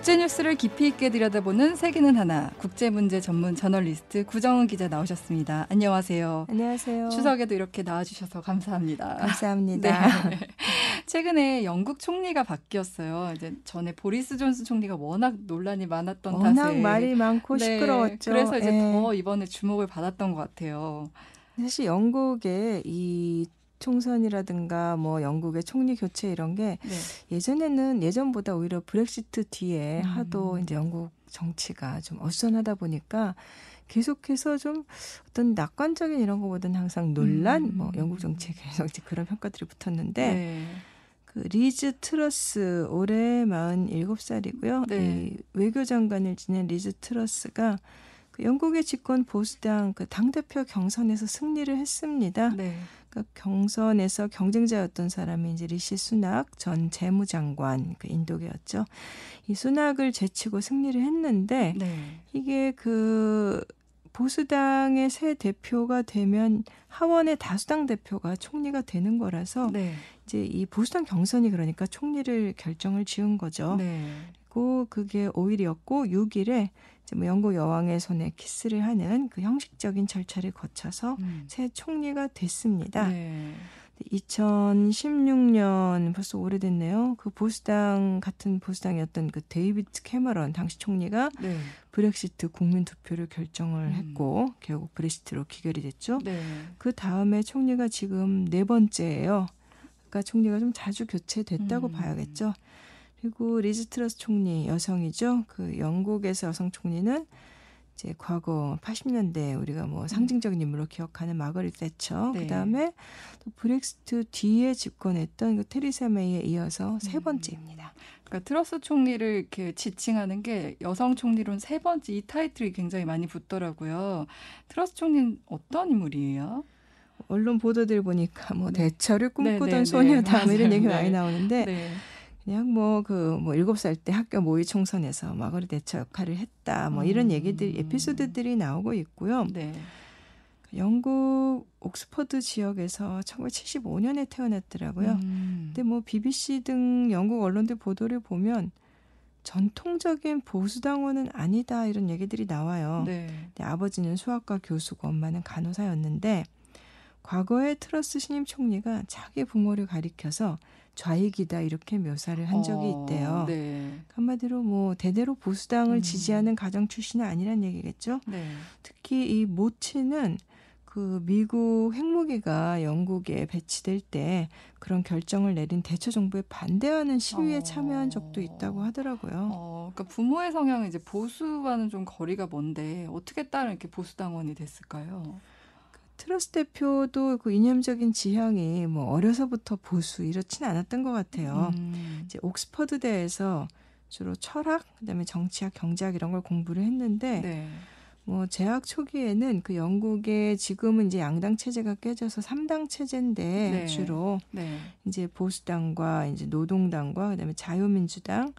국제 뉴스를 깊이 있게 들여다보는 세계는 하나 국제 문제 전문 저널리스트 구정은 기자 나오셨습니다. 안녕하세요. 안녕하세요. 추석에도 이렇게 나와주셔서 감사합니다. 감사합니다. 네. 최근에 영국 총리가 바뀌었어요. 이제 전에 보리스 존슨 총리가 워낙 논란이 많았던 워낙 탓에 말이 많고 네, 시끄러웠죠. 그래서 이제 예. 더 이번에 주목을 받았던 것 같아요. 사실 영국의 이 총선이라든가 뭐 영국의 총리 교체 이런 게 네. 예전에는 예전보다 오히려 브렉시트 뒤에 음. 하도 이제 영국 정치가 좀 어수선하다 보니까 계속해서 좀 어떤 낙관적인 이런 거보다는 항상 논란, 음. 뭐 영국 정치에 계속 이제 그런 평가들이 붙었는데 네. 그 리즈 트러스 올해 47살이고요. 네. 이 외교장관을 지낸 리즈 트러스가 그 영국의 집권 보수당 그 당대표 경선에서 승리를 했습니다. 네. 그 경선에서 경쟁자였던 사람이 이제 리시 수낙 전 재무장관 그 인도계였죠. 이 수낙을 제치고 승리를 했는데 네. 이게 그 보수당의 새 대표가 되면 하원의 다수당 대표가 총리가 되는 거라서 네. 이제 이 보수당 경선이 그러니까 총리를 결정을 지은 거죠. 네. 그리고 그게 5일이었고 6일에 이제 뭐 영국 여왕의 손에 키스를 하는 그 형식적인 절차를 거쳐서 음. 새 총리가 됐습니다. 네. 2016년 벌써 오래됐네요. 그 보수당 같은 보수당이었던 그 데이비드 캐머런 당시 총리가 네. 브렉시트 국민 투표를 결정을 음. 했고 결국 브렉시트로 귀결이 됐죠. 네. 그 다음에 총리가 지금 네 번째예요. 그러니까 총리가 좀 자주 교체됐다고 음. 봐야겠죠. 그리고 리즈 트러스 총리 여성이죠. 그 영국에서 여성 총리는 이제 과거 80년대 우리가 뭐 상징적인 인물로 기억하는 마거릿 대처, 음. 네. 그다음에 또 브렉시트 뒤에 집권했던 그 테리사 메이에 이어서 세 음. 번째입니다. 그러니까 트러스 총리를 이렇게 지칭하는 게 여성 총리론 세 번째 이 타이틀이 굉장히 많이 붙더라고요. 트러스 총리는 어떤 인물이에요? 언론 보도들 보니까 뭐 네. 대처를 꿈꾸던 네, 네, 네. 소녀다 뭐 이런. 얘기 네. 많이 나오는데 네. 그냥 뭐 그뭐 일곱 살 때 학교 모의 총선에서 마거릿 대처 역할을 했다 뭐 이런 음. 얘기들 에피소드들이 나오고 있고요. 네. 영국 옥스퍼드 지역에서 1975년에 태어났더라고요. 음. 근데 뭐 BBC 등 영국 언론들 보도를 보면 전통적인 보수당원은 아니다 이런 얘기들이 나와요. 네. 근데 아버지는 수학과 교수고 엄마는 간호사였는데 과거에 트러스 신임 총리가 자기 부모를 가리켜서 좌익이다 이렇게 묘사를 한 적이 어, 있대요. 네. 한마디로 뭐 대대로 보수당을 음. 지지하는 가정 출신은 아니란 얘기겠죠. 네. 특히 이 모치는 그 미국 핵무기가 영국에 배치될 때 그런 결정을 내린 대처 정부에 반대하는 시위에 어. 참여한 적도 있다고 하더라고요. 어, 그러니까 부모의 성향은 이제 보수와는 좀 거리가 먼데 어떻게 딸은 이렇게 보수 당원이 됐을까요? 트러스 대표도 그 이념적인 지향이 뭐 어려서부터 보수 이렇진 않았던 것 같아요. 음. 이제 옥스퍼드대에서 주로 철학, 그다음에 정치학, 경제학 이런 걸 공부를 했는데 네. 뭐 재학 초기에는 그 영국의 지금은 이제 양당 체제가 깨져서 삼당 체제인데 네. 주로 네. 이제 보수당과 이제 노동당과 그다음에 자유민주당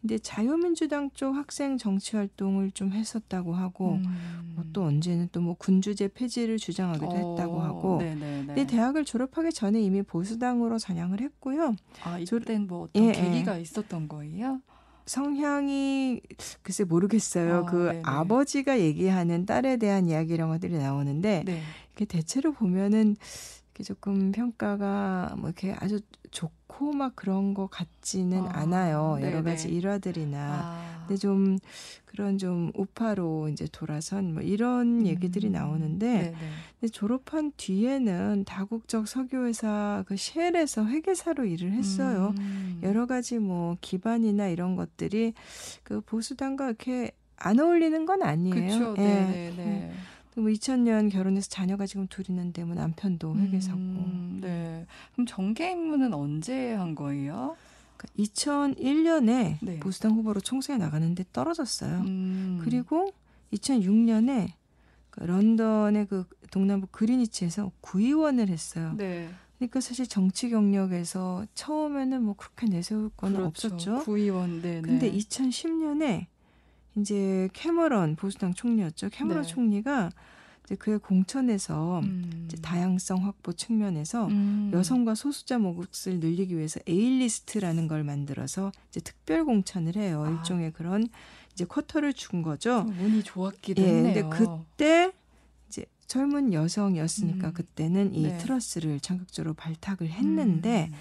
근데 자유민주당 쪽 학생 정치 활동을 좀 했었다고 하고 음. 뭐 또 언제는 또 뭐 군주제 폐지를 주장하기도 했다고 하고 네네네. 근데 대학을 졸업하기 전에 이미 보수당으로 전향을 했고요. 아, 저- 이땐 뭐 어떤 예, 계기가 있었던 거예요? 성향이 글쎄 모르겠어요. 아, 그 네네. 아버지가 얘기하는 딸에 대한 이야기 이런 것들이 나오는데 네. 이게 대체로 보면은 조금 평가가 뭐 이렇게 아주 좋고 막 그런 것 같지는 아, 않아요. 여러 네네. 가지 일화들이나. 아. 근데 좀 그런 좀 우파로 이제 돌아선 뭐 이런 얘기들이 음. 나오는데 네네. 근데 졸업한 뒤에는 다국적 석유회사 그 쉘에서 회계사로 일을 했어요. 음. 여러 가지 뭐 기반이나 이런 것들이 그 보수당과 이렇게 안 어울리는 건 아니에요. 그렇죠. 예. 네네네. 뭐 2000년 결혼해서 자녀가 지금 둘 있는데 뭐 남편도 회계사고. 음, 네. 그럼 정계 입문은 언제 한 거예요? 2001년에 네. 보수당 후보로 총선에 나가는데 떨어졌어요. 음. 그리고 2006년에 그 런던의 그 동남부 그리니치에서 구의원을 했어요. 네. 그러니까 사실 정치 경력에서 처음에는 뭐 그렇게 내세울 건 그렇죠. 없었죠. 구의원. 네. 근데 2010년에 이제 캐머런 보수당 총리였죠. 캐머런 네. 총리가 이제 그의 공천에서 음. 이제 다양성 확보 측면에서 음. 여성과 소수자 몫을 늘리기 위해서 A리스트라는 걸 만들어서 이제 특별 공천을 해요. 아. 일종의 그런 이제 쿼터를 준 거죠. 좀 운이 좋았기도 예, 했네요. 근데 그때 이제 젊은 여성이었으니까 음. 그때는 이 네. 트러스를 전격적으로 발탁을 했는데 음.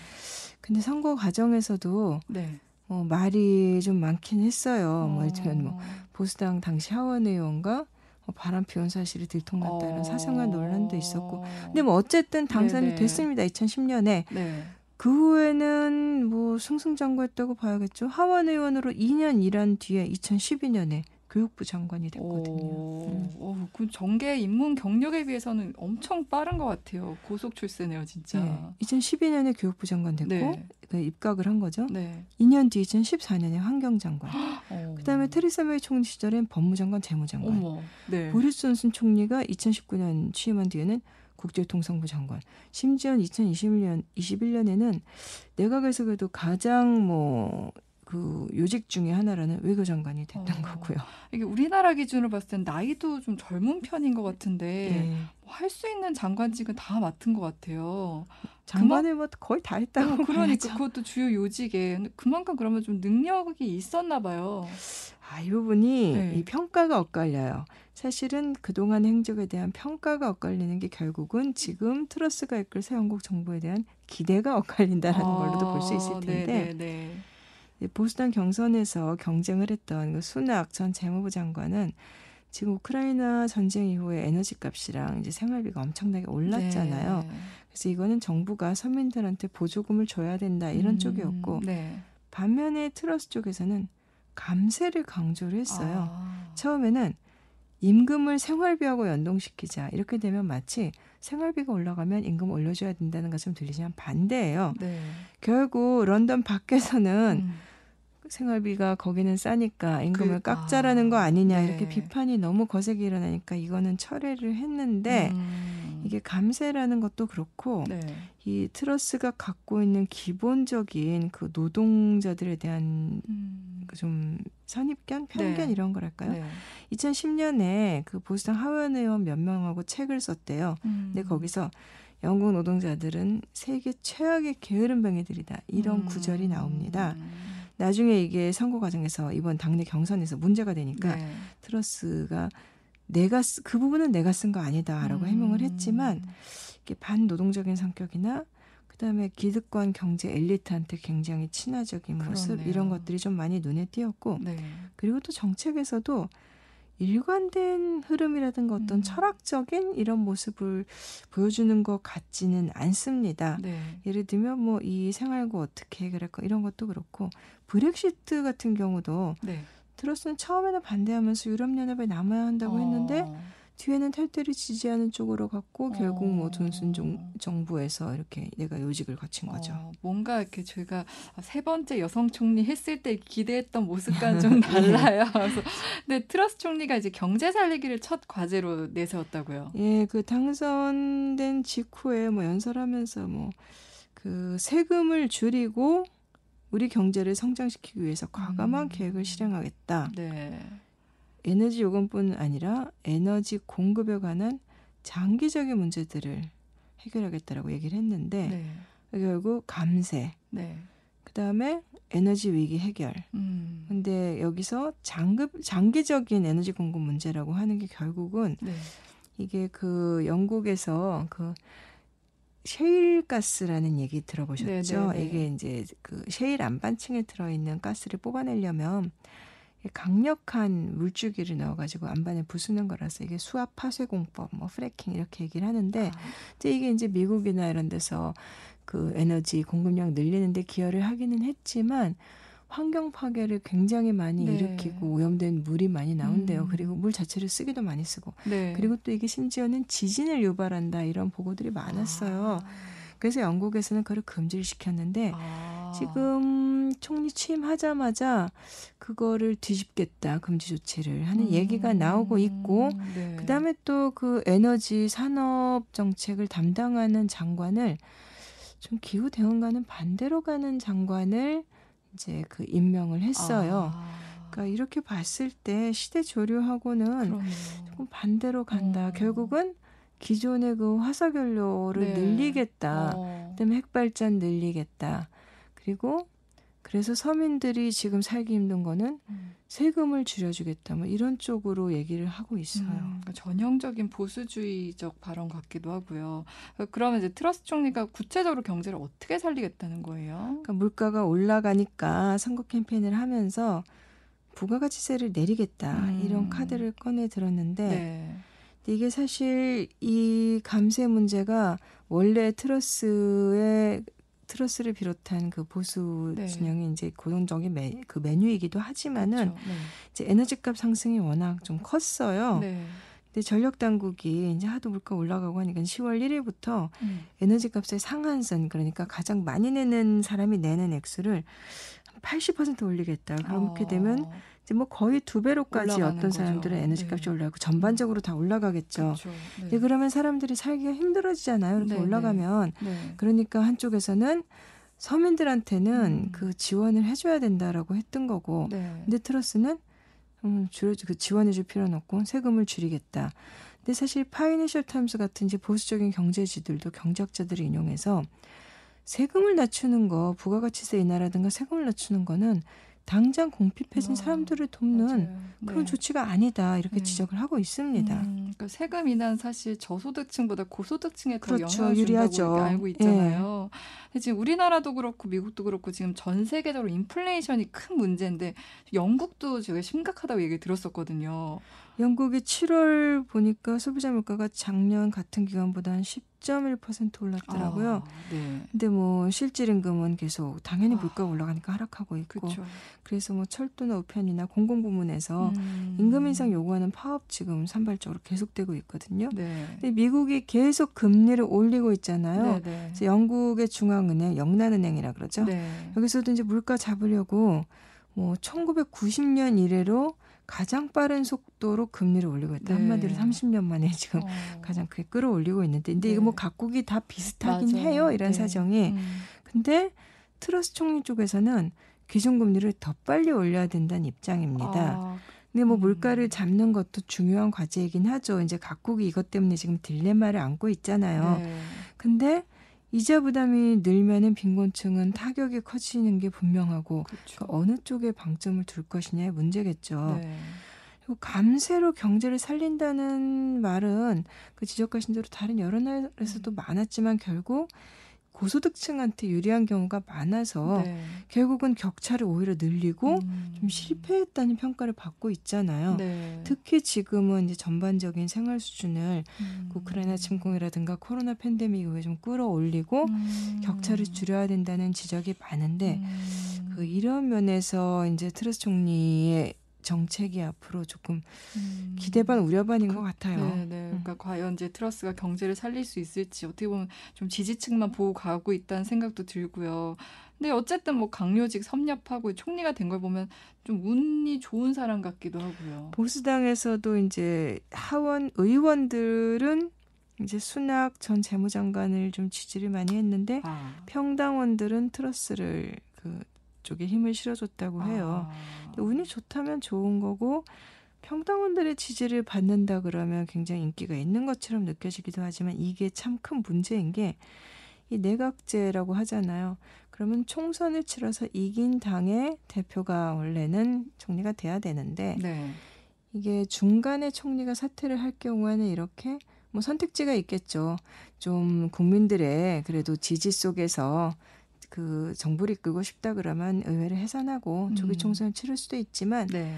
근데 선거 과정에서도 네. 어, 말이 좀 많긴 했어요. 뭐 예를 뭐 어. 보수당 당시 하원 의원과 뭐 바람 피운 사실이 들통났다 이런 어. 사생활 논란도 있었고 근데 뭐 어쨌든 당선이 네네. 됐습니다. 2010년에 네. 그 후에는 뭐 승승장구했다고 봐야겠죠. 하원 의원으로 2년 일한 뒤에 2012년에 교육부 장관이 됐거든요. 오, 음. 어, 그 정계 입문 경력에 비해서는 엄청 빠른 것 같아요. 고속 출세네요, 진짜. 네, 2012년에 교육부 장관 됐고 네. 그 입각을 한 거죠. 네. 2년 뒤 2014년에 환경장관. 어. 그다음에 테리사 메이 총리 시절엔 법무장관, 재무장관. 어머. 네. 보리스 존슨 총리가 2019년 취임한 뒤에는 국제통상부 장관. 심지어 2021년 21년에는 내각에서 그래도 가장 뭐 그 요직 중에 하나라는 외교 장관이 됐던 어. 거고요. 이게 우리나라 기준으로 봤을 땐 나이도 좀 젊은 편인 것 같은데 예. 할수 있는 장관직은 다 맡은 것 같아요. 장관을 뭐 거의 다 했다고 어, 그러니까. 그것도 주요 요직에 그만큼 그러면 좀 능력이 있었나 봐요. 아, 이 부분이 네. 이 평가가 엇갈려요. 사실은 그동안 행적에 대한 평가가 엇갈리는 게 결국은 지금 트러스가 이끌 새 영국 정부에 대한 기대가 엇갈린다라는 걸로도 볼 수 있을 텐데 네, 네, 네. 이 보수당 경선에서 경쟁을 했던 그 수낙 전 재무부 장관은 지금 우크라이나 전쟁 이후에 에너지 값이랑 이제 생활비가 엄청나게 올랐잖아요. 네. 그래서 이거는 정부가 서민들한테 보조금을 줘야 된다 이런 음, 쪽이었고 네. 반면에 트러스 쪽에서는 감세를 강조를 했어요. 아. 처음에는 임금을 생활비하고 연동시키자 이렇게 되면 마치 생활비가 올라가면 임금 올려줘야 된다는 것처럼 들리지만 반대예요. 네. 결국 런던 밖에서는 음. 생활비가 거기는 싸니까 임금을 그- 깎자라는 거 아니냐 네. 이렇게 비판이 너무 거세게 일어나니까 이거는 철회를 했는데 음. 이게 감세라는 것도 그렇고 네. 이 트러스가 갖고 있는 기본적인 그 노동자들에 대한 음. 그좀 선입견, 편견 네. 이런 거랄까요? 네. 2010년에 그 보수당 하원 의원 몇 명하고 책을 썼대요. 음. 근데 거기서 영국 노동자들은 세계 최악의 게으른 병이들이다. 이런 음. 구절이 나옵니다. 나중에 이게 선거 과정에서 이번 당내 경선에서 문제가 되니까 네. 트러스가 내가 쓰, 그 부분은 내가 쓴 거 아니다라고 해명을 했지만 음. 이게 반노동적인 성격이나 그다음에 기득권 경제 엘리트한테 굉장히 친화적인 모습 그렇네요. 이런 것들이 좀 많이 눈에 띄었고 네. 그리고 또 정책에서도 일관된 흐름이라든가 어떤 음. 철학적인 이런 모습을 보여주는 것 같지는 않습니다. 네. 예를 들면 뭐 이 생활고 어떻게 해결할까 이런 것도 그렇고 브렉시트 같은 경우도 네. 트러스는 처음에는 반대하면서 유럽연합에 남아야 한다고 했는데 어. 뒤에는 탈퇴를 지지하는 쪽으로 갔고 결국 뭐 어. 존슨 정, 정부에서 이렇게 내가 요직을 거친 거죠. 어, 뭔가 이렇게 저희가 세 번째 여성 총리 했을 때 기대했던 모습과는 좀 달라요. 그래서 근데 트러스 총리가 이제 경제 살리기를 첫 과제로 내세웠다고요. 예, 그 당선된 직후에 뭐 연설하면서 뭐 그 세금을 줄이고 우리 경제를 성장시키기 위해서 과감한 음. 계획을 실행하겠다. 네. 에너지 요금뿐 아니라 에너지 공급에 관한 장기적인 문제들을 해결하겠다라고 얘기를 했는데 네. 결국 감세, 네. 그다음에 에너지 위기 해결. 음. 근데 여기서 장급 장기적인 에너지 공급 문제라고 하는 게 결국은 네. 이게 그 영국에서 그 셰일 가스라는 얘기 들어보셨죠? 네, 네, 네. 이게 이제 그 셰일 안반층에 들어있는 가스를 뽑아내려면 강력한 물줄기를 넣어가지고 안반에 부수는 거라서 이게 수압 파쇄 공법, 뭐 프래킹 이렇게 얘기를 하는데, 아, 근데 이게 이제 미국이나 이런 데서 그 에너지 공급량 늘리는데 기여를 하기는 했지만 환경 파괴를 굉장히 많이 네. 일으키고 오염된 물이 많이 나온대요. 음. 그리고 물 자체를 쓰기도 많이 쓰고 네. 그리고 또 이게 심지어는 지진을 유발한다 이런 보고들이 많았어요. 그래서 영국에서는 그걸 금지를 시켰는데 아. 지금 총리 취임하자마자 그거를 뒤집겠다 금지 조치를 하는 음. 얘기가 나오고 있고 네. 그다음에 또 그 에너지 산업 정책을 담당하는 장관을 좀 기후 대응과는 반대로 가는 장관을 이제 그 임명을 했어요. 아. 그러니까 이렇게 봤을 때 시대 조류하고는 그러네요. 조금 반대로 간다. 어. 결국은 기존의 그 화석 연료를 네. 늘리겠다. 어. 그다음에 핵발전 늘리겠다. 그리고 그래서 서민들이 지금 살기 힘든 거는 음. 세금을 줄여주겠다. 뭐 이런 쪽으로 얘기를 하고 있어요. 음, 그러니까 전형적인 보수주의적 발언 같기도 하고요. 그러면 이제 트러스 총리가 구체적으로 경제를 어떻게 살리겠다는 거예요? 그러니까 물가가 올라가니까 선거 캠페인을 하면서 부가가치세를 내리겠다 음. 이런 카드를 꺼내 들었는데 네. 이게 사실 이 감세 문제가 원래 트러스의 트러스를 비롯한 그 보수 네. 진영의 이제 고정적인 메, 그 메뉴이기도 하지만은 그렇죠. 이제 에너지값 상승이 워낙 좀 컸어요. 네. 네. 근데 전력 당국이 이제 하도 물가 올라가고 하니까 10월 1일부터 음. 에너지 값의 상한선 그러니까 가장 많이 내는 사람이 내는 액수를 한80% 올리겠다. 그렇게 어, 되면 이제 뭐 거의 두 배로까지 어떤 거죠. 사람들은 에너지 값이 네. 올라가고 전반적으로 다 올라가겠죠. 그렇죠. 네. 네, 그러면 사람들이 살기가 힘들어지잖아요. 이렇게 네, 올라가면. 네. 그러니까 한쪽에서는 서민들한테는 음. 그 지원을 해줘야 된다라고 했던 거고, 네. 근데 트러스는 음, 줄여 그 지원해줄 필요는 없고 세금을 줄이겠다. 근데 사실 파이낸셜 타임스 같은 이제 보수적인 경제지들도 경제학자들을 인용해서 세금을 낮추는 거, 부가가치세 인하라든가 세금을 낮추는 거는 당장 공핍해진 아, 사람들을 돕는 맞아요. 그런 네. 조치가 아니다 이렇게 네. 지적을 하고 있습니다. 음, 그러니까 세금 인하는 사실 저소득층보다 고소득층에 더 그렇죠. 영향을 유리하죠. 알고 있잖아요. 근데 지금 우리나라도 그렇고 미국도 그렇고 지금 전 세계적으로 인플레이션이 큰 문제인데 영국도 제가 심각하다고 얘기 들었었거든요. 영국이 7월 보니까 소비자 물가가 작년 같은 기간보다 한 10.1% 올랐더라고요. 아, 네. 근데 뭐 실질 임금은 계속 당연히 아. 물가가 올라가니까 하락하고 있고 그렇죠. 그래서 뭐 철도나 우편이나 공공 부문에서 음. 임금 인상 요구하는 파업 지금 산발적으로 계속되고 있거든요. 네. 근데 미국이 계속 금리를 올리고 있잖아요. 네, 네. 그래서 영국의 중앙은행, 영란은행이라 그러죠. 네. 여기서도 이제 물가 잡으려고 뭐 1990년 이래로 가장 빠른 속도로 금리를 올리고 있다. 네. 한마디로 30년 만에 지금 어. 가장 크게 끌어올리고 있는데, 근데 이거 네. 뭐 각국이 다 비슷하긴 맞아요. 해요. 이런 네. 사정이. 음. 근데 트러스 총리 쪽에서는 기준금리를 더 빨리 올려야 된다는 입장입니다. 아, 근데 뭐 음. 물가를 잡는 것도 중요한 과제이긴 하죠. 이제 각국이 이것 때문에 지금 딜레마를 안고 있잖아요. 네. 근데 이자 부담이 늘면은 빈곤층은 타격이 커지는 게 분명하고 그렇죠. 그러니까 어느 쪽에 방점을 둘 것이냐의 문제겠죠. 네. 그리고 감세로 경제를 살린다는 말은 그 지적하신 대로 다른 여러 나라에서도 음. 많았지만 결국 고소득층한테 유리한 경우가 많아서 네. 결국은 격차를 오히려 늘리고 음. 좀 실패했다는 평가를 받고 있잖아요. 네. 특히 지금은 이제 전반적인 생활 수준을 음. 그 우크라이나 침공이라든가 코로나 팬데믹 이후에 좀 끌어올리고 음. 격차를 줄여야 된다는 지적이 많은데 음. 그 이런 면에서 이제 트러스 총리의 정책이 앞으로 조금 음. 기대 반 우려 반인 것 같아요. 네, 네. 그러니까 과연 이제 트러스가 경제를 살릴 수 있을지 어떻게 보면 좀 지지층만 보고 가고 있다는 생각도 들고요. 근데 어쨌든 뭐 강요직 섭렵하고 총리가 된 걸 보면 좀 운이 좋은 사람 같기도 하고요. 보수당에서도 이제 하원 의원들은 이제 수낙 전 재무장관을 좀 지지를 많이 했는데 아. 평당원들은 트러스를 그 쪽에 힘을 실어줬다고 해요. 아. 운이 좋다면 좋은 거고 평당원들의 지지를 받는다 그러면 굉장히 인기가 있는 것처럼 느껴지기도 하지만 이게 참 큰 문제인 게 이 내각제라고 하잖아요. 그러면 총선을 치러서 이긴 당의 대표가 원래는 총리가 돼야 되는데 네. 이게 중간에 총리가 사퇴를 할 경우에는 이렇게 뭐 선택지가 있겠죠. 좀 국민들의 그래도 지지 속에서 그 정부를 이끌고 싶다 그러면 의회를 해산하고 조기 음. 총선을 치를 수도 있지만 네.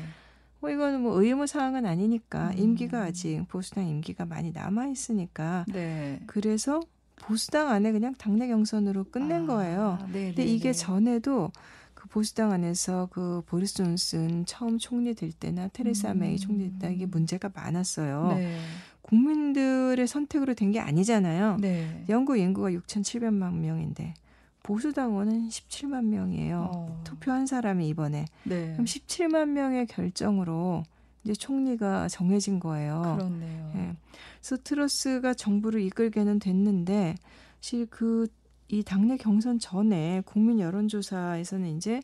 뭐 이거는 뭐 의무 사항은 아니니까 음. 임기가 아직 보수당 임기가 많이 남아 있으니까 네. 그래서 보수당 안에 그냥 당내 경선으로 끝낸 아, 거예요. 네, 근데 네, 이게 네. 전에도 그 보수당 안에서 그 보리스 존슨 처음 총리 될 때나 테레사 음. 메이 총리 될 때 이게 문제가 많았어요. 네. 국민들의 선택으로 된 게 아니잖아요. 네. 영국 인구가 6,700만 명인데 보수당원은 17만 명이에요. 어. 투표한 사람이 이번에 네. 그럼 17만 명의 결정으로 이제 총리가 정해진 거예요. 그렇네요. 예. 그래서 트러스가 정부를 이끌게는 됐는데 사실 그 이 당내 경선 전에 국민 여론조사에서는 이제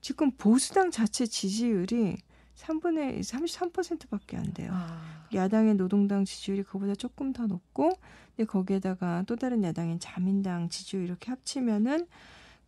지금 보수당 자체 지지율이 3분의 33%밖에 안 돼요. 아. 야당의 노동당 지지율이 그보다 조금 더 높고 근데 거기에다가 또 다른 야당인 자민당 지지율 이렇게 합치면은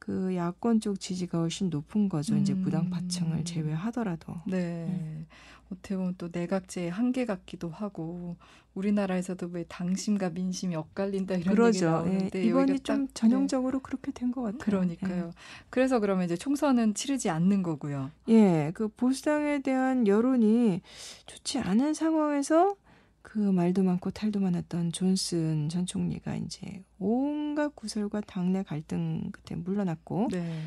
그 야권 쪽 지지가 훨씬 높은 거죠. 이제 음. 무당파층을 제외하더라도. 네. 어떻게 보면 또 내각제의 한계 같기도 하고 우리나라에서도 왜 당심과 민심이 엇갈린다 이런 얘기 그러죠. 예, 나오는데 이번이 여기가 좀 딱- 네. 전형적으로 그렇게 된 것 같아요. 그러니까요. 그래서 그러면 이제 총선은 치르지 않는 거고요. 예, 예, 그 보수당에 대한 여론이 좋지 않은 상황에서 그 말도 많고 탈도 많았던 존슨 전 총리가 이제 온갖 구설과 당내 갈등 끝에 물러났고 네.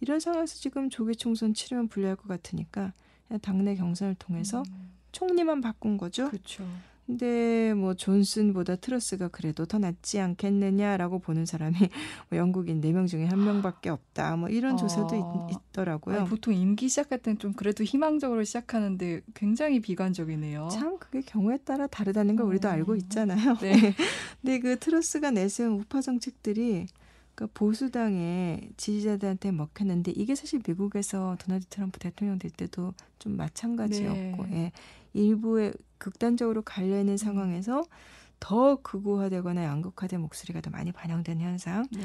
이런 상황에서 지금 조기 총선 치르면 불리할 것 같으니까 당내 경선을 통해서 음, 총리만 바꾼 거죠. 그렇죠. 근데 뭐 존슨보다 트러스가 그래도 더 낫지 않겠느냐라고 보는 사람이 뭐 영국인 네명 중에 한 명밖에 없다. 뭐 이런 조사도 아. 있, 더라고요 아니, 보통 임기 시작할 때는 좀 그래도 희망적으로 시작하는데 굉장히 비관적이네요. 참 그게 경우에 따라 다르다는 걸 우리도 어. 알고 있잖아요. 네. 근데 그 트러스가 내세운 우파 정책들이 그 보수당의 지지자들한테 먹혔는데 이게 사실 미국에서 도널드 트럼프 대통령 될 때도 좀 마찬가지였고 네. 예. 일부에 극단적으로 갈려 음. 있는 상황에서 더 극우화되거나 양극화된 목소리가 더 많이 반영된 현상. 네.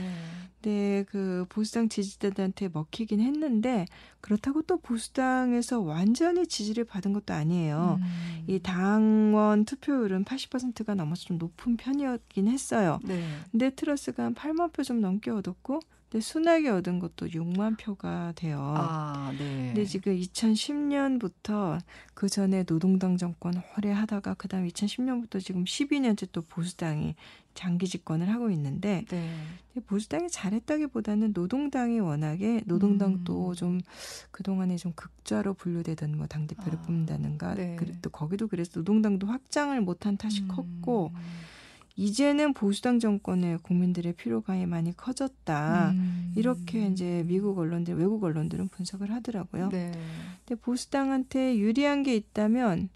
근데 그 보수당 지지자들한테 먹히긴 했는데 그렇다고 또 보수당에서 완전히 지지를 받은 것도 아니에요. 음. 이 당원 투표율은 80%가 넘어서 좀 높은 편이었긴 했어요. 네. 근데 트러스가 한 8만 표 좀 넘게 얻었고, 근데 순하게 얻은 것도 6만 표가 돼요. 아, 네. 근데 지금 2010년부터 그 전에 노동당 정권 오래 하다가 그 다음에 2010년부터 지금 12년째 또 보수당이 장기 집권을 하고 있는데 네. 보수당이 잘했다기보다는 노동당이 워낙에 노동당도 음. 좀 그동안에 좀 극좌로 분류되던 뭐 당 대표를 아, 뽑는다는가 네. 그리고 또 거기도 그래서 노동당도 확장을 못한 탓이 음. 컸고 이제는 보수당 정권에 국민들의 피로감이 많이 커졌다. 음. 이렇게 이제 미국 언론들, 외국 언론들은 분석을 하더라고요. 네. 근데 보수당한테 유리한 게 있다면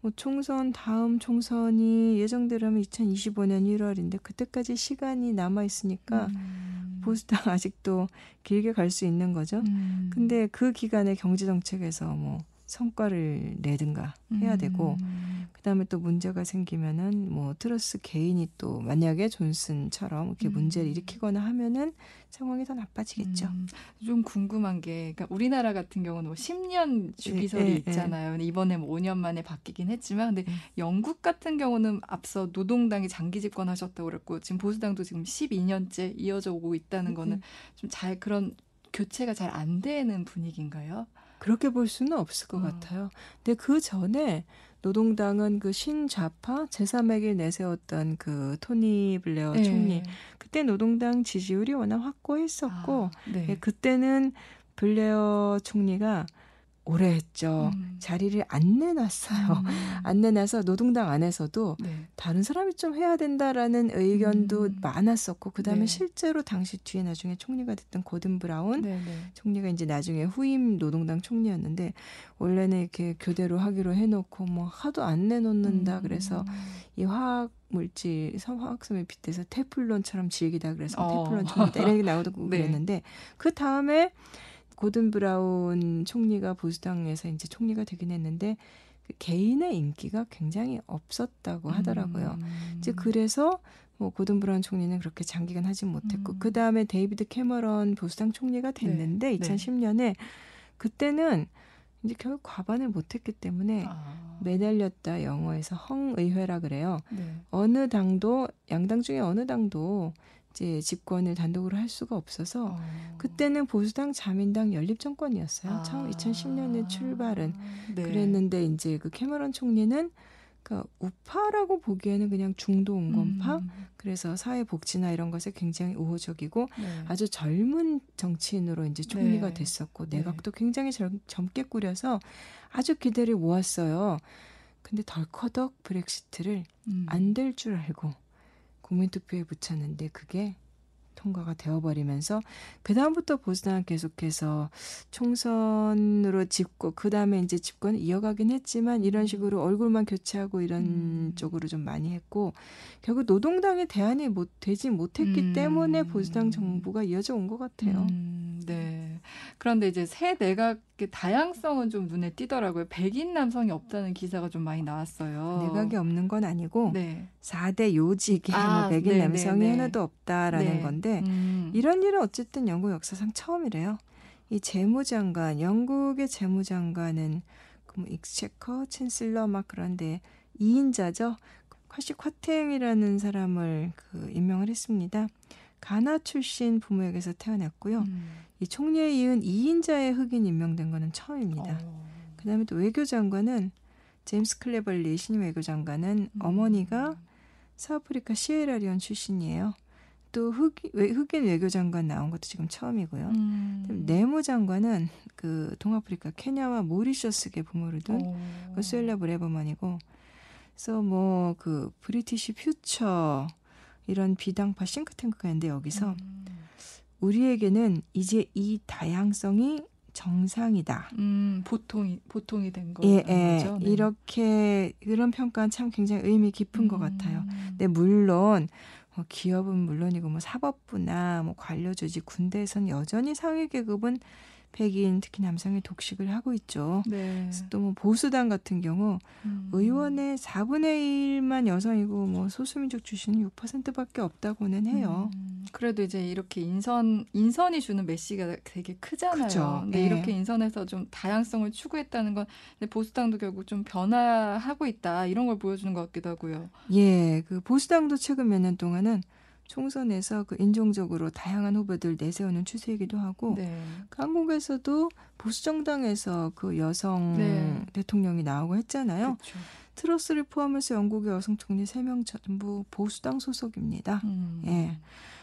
뭐 총선 다음 총선이 예정대로면 2025년 1월인데 그때까지 시간이 남아 있으니까 음. 보수당 아직도 길게 갈 수 있는 거죠. 음. 근데 그 기간에 경제 정책에서 뭐 성과를 내든가 해야 되고 음. 그다음에 또 문제가 생기면은 뭐 트러스 개인이 또 만약에 존슨처럼 이렇게 음. 문제를 일으키거나 하면은 상황이 더 나빠지겠죠. 음, 좀 궁금한 게, 그러니까 우리나라 같은 경우는 뭐 10년 주기설이 예, 예, 있잖아요. 근데 이번에 뭐 5년 만에 바뀌긴 했지만, 근데 음. 영국 같은 경우는 앞서 노동당이 장기 집권하셨다고 그랬고, 지금 보수당도 지금 12년째 이어져 오고 있다는 거는 음. 좀잘 그런 교체가 잘 안 되는 분위기인가요? 그렇게 볼 수는 없을 것 어. 같아요. 근데 그 전에 노동당은 그 신좌파 제3의 길 내세웠던 그 토니 블레어 네. 총리 그때 노동당 지지율이 워낙 확고했었고 아, 네. 예, 그때는 블레어 총리가 오래 했죠. 음. 자리를 안 내놨어요. 음. 안 내놔서 노동당 안에서도 네. 다른 사람이 좀 해야 된다라는 의견도 음. 많았었고 그다음에 네. 실제로 당시 뒤에 나중에 총리가 됐던 고든 브라운 네, 네. 총리가 이제 나중에 후임 노동당 총리였는데 원래는 이렇게 교대로 하기로 해놓고 뭐 하도 안 내놓는다 음. 그래서 이 화학 물질 화학섬에 빗대서 테플론처럼 질기다 그래서 어. 테플론 총리다 이런 게 나오고 네. 그랬는데 그 다음에 고든 브라운 총리가 보수당에서 이제 총리가 되긴 했는데 그 개인의 인기가 굉장히 없었다고 하더라고요. 음. 이제 그래서 뭐 고든 브라운 총리는 그렇게 장기간 하지 못했고 음. 그 다음에 데이비드 캐머런 보수당 총리가 됐는데 네. 2010년에 그때는 이제 결국 과반을 못했기 때문에 아. 매달렸다 영어에서 헝의회라 그래요. 네. 어느 당도 양당 중에 어느 당도 이제 집권을 단독으로 할 수가 없어서 어. 그때는 보수당 자민당 연립 정권이었어요. 아. 처음 2010년에 출발은 네. 그랬는데 이제 그 캐머런 총리는 그러니까 우파라고 보기에는 그냥 중도 온건파 음. 그래서 사회 복지나 이런 것에 굉장히 우호적이고 네. 아주 젊은 정치인으로 이제 총리가 네. 됐었고 네. 내각도 굉장히 젊, 젊게 꾸려서 아주 기대를 모았어요. 근데 덜커덕 브렉시트를 음. 안될 줄 알고 국민투표에 붙였는데 그게 통과가 되어버리면서 그 다음부터 보수당은 계속해서 총선으로 집권 그 다음에 이제 집권을 이어가긴 했지만 이런 식으로 얼굴만 교체하고 이런 음. 쪽으로 좀 많이 했고 결국 노동당의 대안이 못 되지 못했기 음. 때문에 보수당 정부가 이어져 온 것 같아요. 음, 네. 그런데 이제 새 내각의 다양성은 좀 눈에 띄더라고요. 백인 남성이 없다는 기사가 좀 많이 나왔어요. 내각이 없는 건 아니고 네. 4대 요직에 아, 뭐 백인 네, 남성이 네, 네. 하나도 없다라는 네. 건데 음. 이런 일은 어쨌든 영국 역사상 처음이래요. 이 재무장관, 영국의 재무장관은 그뭐 Exchequer, Chancellor 막 그런데 2인자죠. 쿼지 콰텡이라는 사람을 그 임명을 했습니다. 가나 출신 부모에게서 태어났고요. 음. 이 총리에 이은 2인자의 흑인 임명된 거는 처음입니다. 어. 그다음에 또 외교장관은 제임스 클레벌리 신임 외교장관은 음. 어머니가 서아프리카 시에라리온 출신이에요. 또 흑인, 외- 흑인 외교장관 나온 것도 지금 처음이고요. 음. 내무장관은 그 동아프리카 케냐와 모리셔스계 부모를 둔 어. 그 수엘라 브레이버먼이고 그래서 뭐 그 British Future 이런 비당파 싱크탱크가 있는데 여기서 음. 우리에게는 이제 이 다양성이 정상이다. 음, 보통이 보통이 된 거죠. 예, 예. 네. 이렇게 그런 평가는 참 굉장히 의미 깊은 것 같아요. 음. 근데 물론 뭐 기업은 물론이고 뭐 사법부나 뭐 관료 조직 군대에선 여전히 상위 계급은 백인 특히 남성이 독식을 하고 있죠. 네. 또뭐 보수당 같은 경우 음. 의원의 4분의 1만 여성이고 뭐 소수민족 출신은 6%밖에 없다고는 해요. 음, 그래도 이제 이렇게 인선 인선이 주는 메시가 되게 크잖아요. 근데 예. 이렇게 인선에서 좀 다양성을 추구했다는 건 보수당도 결국 좀 변화하고 있다 이런 걸 보여주는 것 같기도 하고요. 예, 그 보수당도 최근 몇 년 동안은 총선에서 그 인종적으로 다양한 후보들 내세우는 추세이기도 하고 네. 그 한국에서도 보수 정당에서 그 여성 네. 대통령이 나오고 했잖아요. 그렇죠. 트러스를 포함해서 영국의 여성 총리 3명 전부 보수당 소속입니다. 음. 예.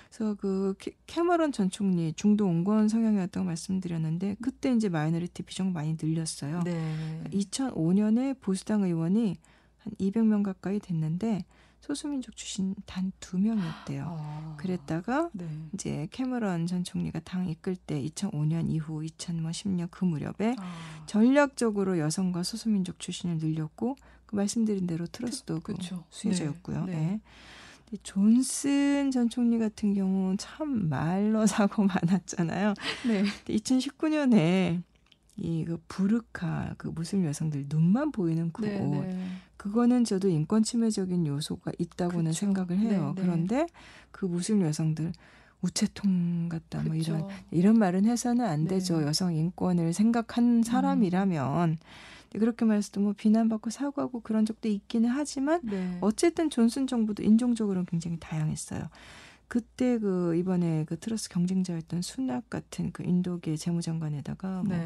그래서 그 캐- 캐머런 전 총리 중도 온건 성향이었다고 말씀드렸는데 그때 이제 minority 비중 많이 늘렸어요. 네. 2005년에 보수당 의원이 한 200명 가까이 됐는데 소수민족 출신 단 두 명이었대요. 아. 그랬다가 네. 이제 캐머런 전 총리가 당 이끌 때 2005년 이후 2010년 그 무렵에 아. 전략적으로 여성과 소수민족 출신을 늘렸고 그 말씀드린 대로 트러스도 그 그쵸. 수혜자였고요. 네. 예. 네. 존슨 전 총리 같은 경우 참 말로 사고 많았잖아요. 네. 2019년에 이그 부르카 그 무슬림 여성들 눈만 보이는 그 네, 옷 네. 그거는 저도 인권 침해적인 요소가 있다고는 그쵸. 생각을 해요. 네, 네. 그런데 그 무슬림 여성들 우체통 같다 뭐 이런. 이런 말은 해서는 안 네. 되죠. 여성 인권을 생각한 사람이라면 근데 그렇게 말해서도 뭐 비난받고 사과하고 그런 적도 있기는 하지만 네. 어쨌든 존슨 정부도 인종적으로는 굉장히 다양했어요. 그때 그 이번에 그 트러스 경쟁자였던 수낙 같은 그 인도계 재무장관에다가 뭐 네.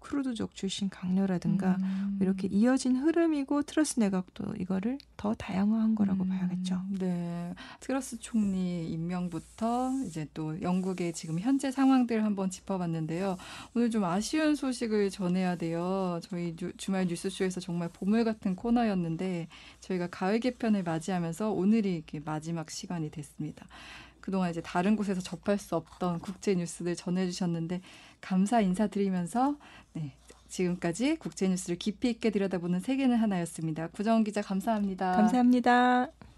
쿠르드족 출신 각료라든가 음. 이렇게 이어진 흐름이고 트러스 내각도 이거를 더 다양화한 거라고 음, 봐야겠죠. 네. 트러스 총리 임명부터 이제 또 영국의 지금 현재 상황들 한번 짚어봤는데요. 오늘 좀 아쉬운 소식을 전해야 돼요. 저희 뉴- 주말 뉴스쇼에서 정말 보물 같은 코너였는데 저희가 가을 개편을 맞이하면서 오늘이 이렇게 마지막 시간이 됐습니다. 그동안 이제 다른 곳에서 접할 수 없던 국제 뉴스들 전해주셨는데 감사 인사드리면서 네. 지금까지 국제 뉴스를 깊이 있게 들여다보는 세계는 하나였습니다. 구정은 기자 감사합니다. 감사합니다.